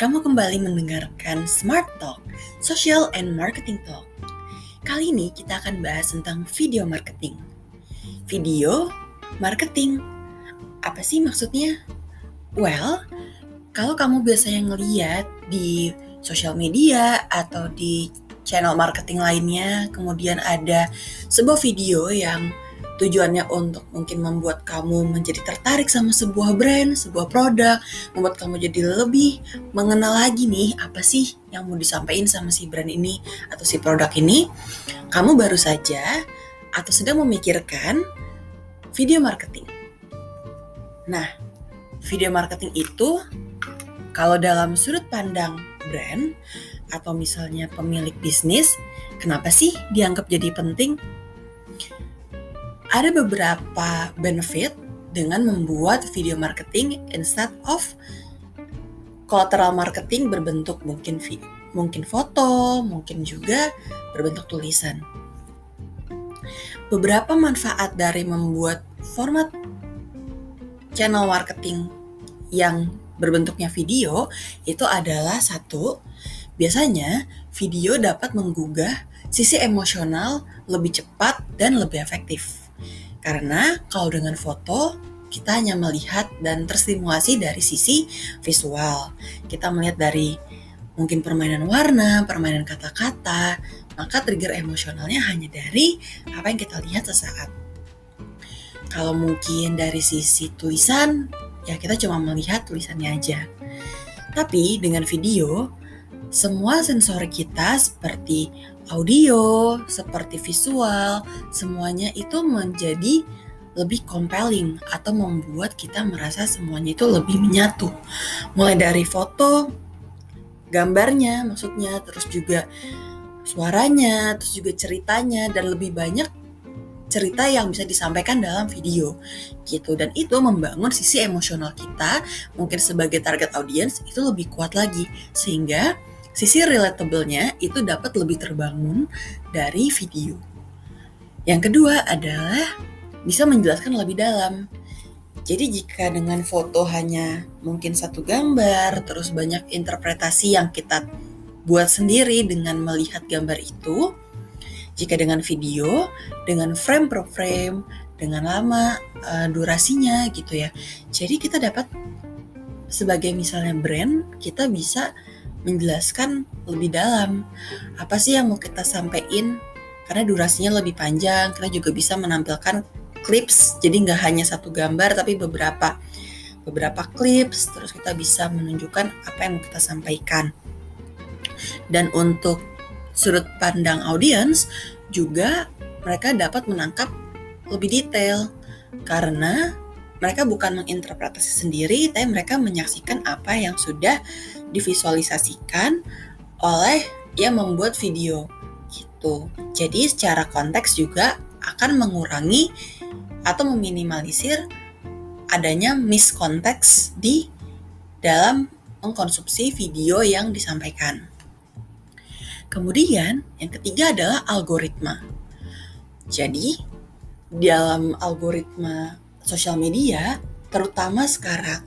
Kamu kembali mendengarkan Smart Talk, Social and Marketing Talk. Kali ini kita akan bahas tentang video marketing. Video marketing. Apa sih maksudnya? Well, kalau kamu biasanya ngeliat di sosial media atau di channel marketing lainnya, kemudian ada sebuah video yang tujuannya untuk mungkin membuat kamu menjadi tertarik sama sebuah brand, sebuah produk, membuat kamu jadi lebih mengenal lagi nih apa sih yang mau disampaikan sama si brand ini atau si produk ini. Kamu baru saja atau sedang memikirkan video marketing. Nah, video marketing itu kalau dalam sudut pandang brand atau misalnya pemilik bisnis, kenapa sih dianggap jadi penting? Ada beberapa benefit dengan membuat video marketing instead of collateral marketing berbentuk mungkin mungkin foto, mungkin juga berbentuk tulisan. Beberapa manfaat dari membuat format channel marketing yang berbentuknya video itu adalah satu, biasanya video dapat menggugah sisi emosional lebih cepat dan lebih efektif. Karena kalau dengan foto, kita hanya melihat dan terstimulasi dari sisi visual. Kita melihat dari mungkin permainan warna, permainan kata-kata, maka trigger emosionalnya hanya dari apa yang kita lihat sesaat. Kalau mungkin dari sisi tulisan, ya kita cuma melihat tulisannya aja. Tapi dengan video, semua sensor kita seperti audio, seperti visual, semuanya itu menjadi lebih compelling atau membuat kita merasa semuanya itu lebih menyatu. Mulai dari foto, gambarnya maksudnya, terus juga suaranya, terus juga ceritanya dan lebih banyak cerita yang bisa disampaikan dalam video gitu. Dan itu membangun sisi emosional kita. Mungkin sebagai target audience itu lebih kuat lagi. Sehingga sisi relatable-nya itu dapat lebih terbangun dari video. Yang kedua adalah bisa menjelaskan lebih dalam. Jadi jika dengan foto hanya mungkin satu gambar, terus banyak interpretasi yang kita buat sendiri dengan melihat gambar itu, jika dengan video, dengan frame per frame, dengan lama uh, durasinya gitu ya. Jadi kita dapat sebagai misalnya brand, kita bisa menjelaskan lebih dalam apa sih yang mau kita sampaikan karena durasinya lebih panjang kita juga bisa menampilkan clips jadi nggak hanya satu gambar tapi beberapa beberapa clips terus kita bisa menunjukkan apa yang mau kita sampaikan. Dan untuk sudut pandang audiens juga mereka dapat menangkap lebih detail karena mereka bukan menginterpretasi sendiri, tapi mereka menyaksikan apa yang sudah divisualisasikan oleh yang membuat video gitu. Jadi secara konteks juga akan mengurangi atau meminimalisir adanya miskonteks di dalam mengkonsumsi video yang disampaikan. Kemudian yang ketiga adalah algoritma. Jadi dalam algoritma sosial media, terutama sekarang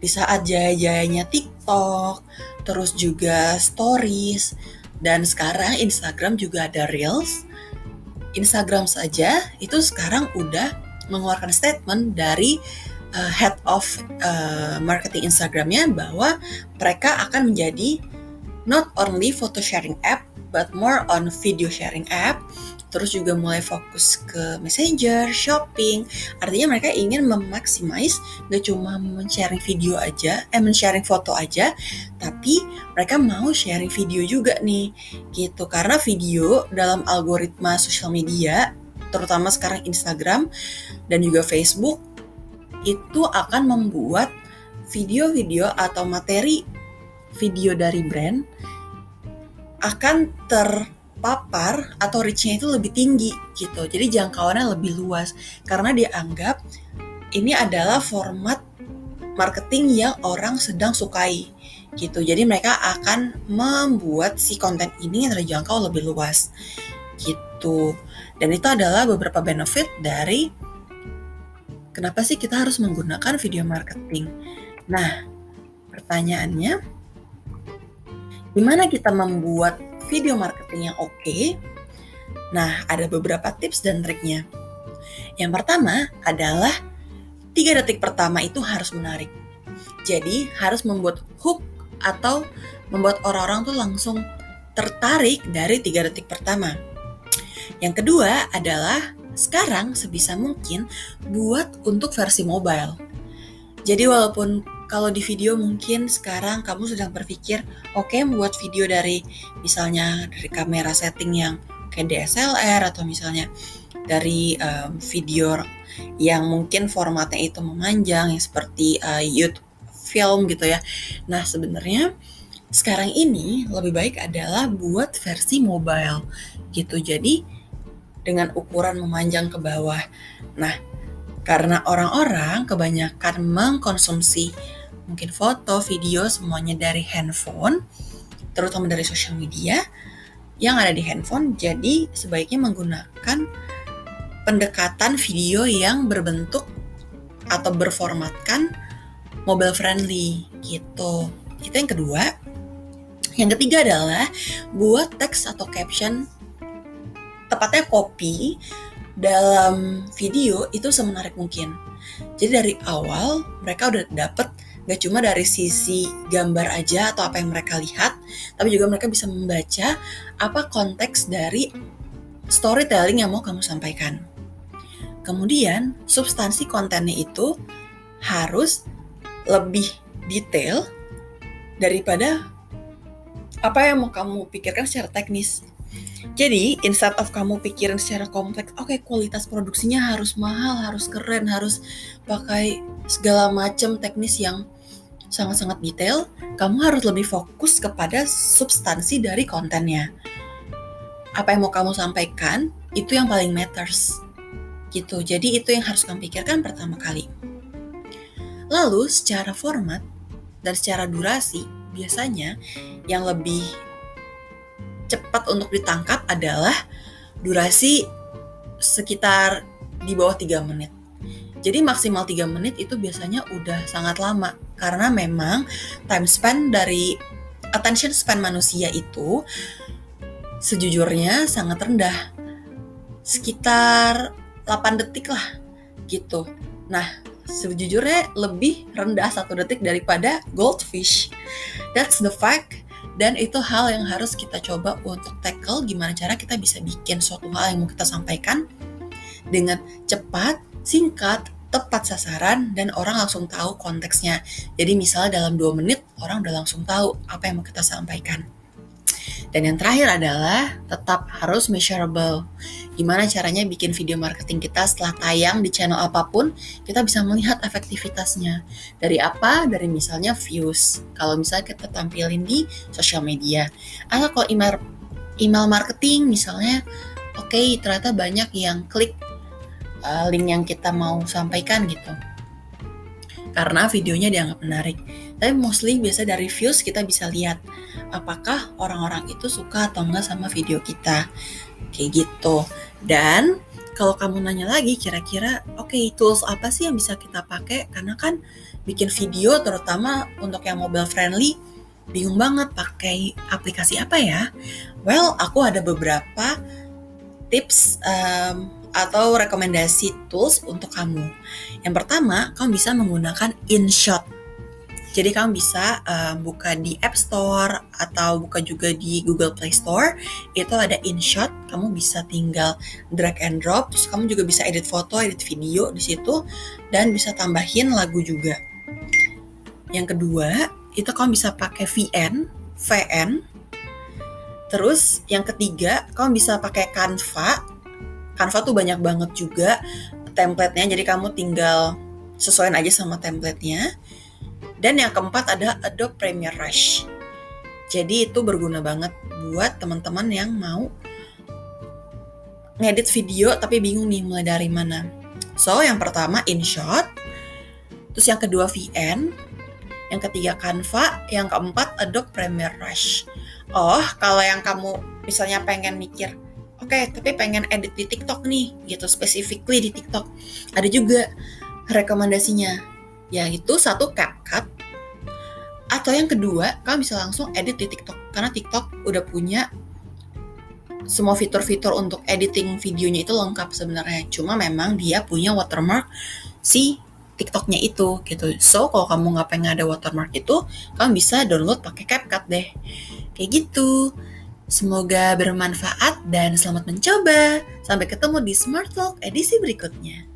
di saat jaya-jayanya TikTok, terus juga stories, dan sekarang Instagram juga ada Reels. Instagram saja itu sekarang udah mengeluarkan statement dari uh, head of uh, marketing Instagramnya bahwa mereka akan menjadi not only photo sharing app but more on video sharing app terus juga mulai fokus ke messenger, shopping. Artinya mereka ingin memaksimais gak cuma men-sharing video aja, eh men-sharing foto aja, tapi mereka mau sharing video juga nih, gitu. Karena video dalam algoritma sosial media, terutama sekarang Instagram dan juga Facebook, itu akan membuat video-video atau materi video dari brand akan ter papar atau reach-nya itu lebih tinggi gitu. Jadi jangkauannya lebih luas karena dianggap ini adalah format marketing yang orang sedang sukai gitu. Jadi mereka akan membuat si konten ini terjangkau lebih luas gitu. Dan itu adalah beberapa benefit dari kenapa sih kita harus menggunakan video marketing. Nah, pertanyaannya Gimana kita membuat video marketing yang oke? Okay? Nah, ada beberapa tips dan triknya. Yang pertama adalah tiga detik pertama itu harus menarik. Jadi harus membuat hook atau membuat orang-orang tuh langsung tertarik dari tiga detik pertama. Yang kedua adalah sekarang sebisa mungkin buat untuk versi mobile. Jadi walaupun kalau di video mungkin sekarang kamu sedang berpikir, oke okay, membuat video dari misalnya dari kamera setting yang kayak DSLR atau misalnya dari um, video yang mungkin formatnya itu memanjang yang seperti uh, YouTube film gitu ya. Nah sebenarnya sekarang ini lebih baik adalah buat versi mobile gitu. Jadi dengan ukuran memanjang ke bawah. Nah, karena orang-orang kebanyakan mengkonsumsi mungkin foto, video semuanya dari handphone, terutama dari sosial media yang ada di handphone. Jadi sebaiknya menggunakan pendekatan video yang berbentuk atau berformatkan mobile friendly gitu. Itu yang kedua. Yang ketiga adalah buat teks atau caption tepatnya copy dalam video itu semenarik mungkin. Jadi dari awal mereka udah dapet gak cuma dari sisi gambar aja atau apa yang mereka lihat, tapi juga mereka bisa membaca apa konteks dari storytelling yang mau kamu sampaikan. Kemudian substansi kontennya itu harus lebih detail daripada apa yang mau kamu pikirkan secara teknis. Jadi, instead of kamu pikirin secara kompleks, oke okay, kualitas produksinya harus mahal, harus keren, harus pakai segala macam teknis yang sangat-sangat detail, kamu harus lebih fokus kepada substansi dari kontennya. Apa yang mau kamu sampaikan, itu yang paling matters. Gitu. Jadi itu yang harus kamu pikirkan pertama kali. Lalu secara format dan secara durasi, biasanya yang lebih cepat untuk ditangkap adalah durasi sekitar di bawah 3 menit. Jadi maksimal 3 menit itu biasanya udah sangat lama karena memang time span dari attention span manusia itu sejujurnya sangat rendah. Sekitar 8 detik lah gitu. Nah, sejujurnya lebih rendah satu detik daripada goldfish. That's the fact dan itu hal yang harus kita coba untuk tackle gimana cara kita bisa bikin suatu hal yang mau kita sampaikan dengan cepat, singkat, tepat sasaran dan orang langsung tahu konteksnya. Jadi misalnya dalam dua menit orang udah langsung tahu apa yang mau kita sampaikan. Dan yang terakhir adalah tetap harus measurable. Gimana caranya bikin video marketing kita setelah tayang di channel apa pun, kita bisa melihat efektivitasnya. Dari apa? Dari misalnya views. Kalau misalnya kita tampilin di sosial media. Atau kalau email email marketing misalnya, oke okay, ternyata banyak yang klik uh, link yang kita mau sampaikan gitu. Karena videonya dianggap menarik. Tapi mostly biasa dari views kita bisa lihat apakah orang-orang itu suka atau enggak sama video kita. Kayak gitu. Dan kalau kamu nanya lagi kira-kira oke okay, tools apa sih yang bisa kita pakai karena kan bikin video terutama untuk yang mobile friendly bingung banget pakai aplikasi apa ya well aku ada beberapa tips um, atau rekomendasi tools untuk kamu yang pertama kamu bisa menggunakan InShot jadi kamu bisa uh, buka di App Store atau buka juga di Google Play Store. Itu ada InShot. Kamu bisa tinggal drag and drop. Terus kamu juga bisa edit foto, edit video di situ dan bisa tambahin lagu juga. Yang kedua, itu kamu bisa pakai VN, VN. Terus yang ketiga, kamu bisa pakai Canva. Canva tuh banyak banget juga template-nya, jadi kamu tinggal sesuaiin aja sama template-nya. Dan yang keempat ada Adobe Premiere Rush. Jadi itu berguna banget buat teman-teman yang mau ngedit video tapi bingung nih mulai dari mana. So, yang pertama InShot, terus yang kedua VN, yang ketiga Canva, yang keempat Adobe Premiere Rush. Oh, kalau yang kamu misalnya pengen mikir, oke, okay, tapi pengen edit di TikTok nih, gitu, specifically di TikTok. Ada juga rekomendasinya yaitu satu CapCut Atau yang kedua, kamu bisa langsung edit di TikTok karena TikTok udah punya semua fitur-fitur untuk editing videonya itu lengkap sebenarnya. Cuma memang dia punya watermark si TikToknya itu gitu. So kalau kamu nggak pengen ada watermark itu, kamu bisa download pakai CapCut deh. Kayak gitu. Semoga bermanfaat dan selamat mencoba. Sampai ketemu di Smart Talk edisi berikutnya.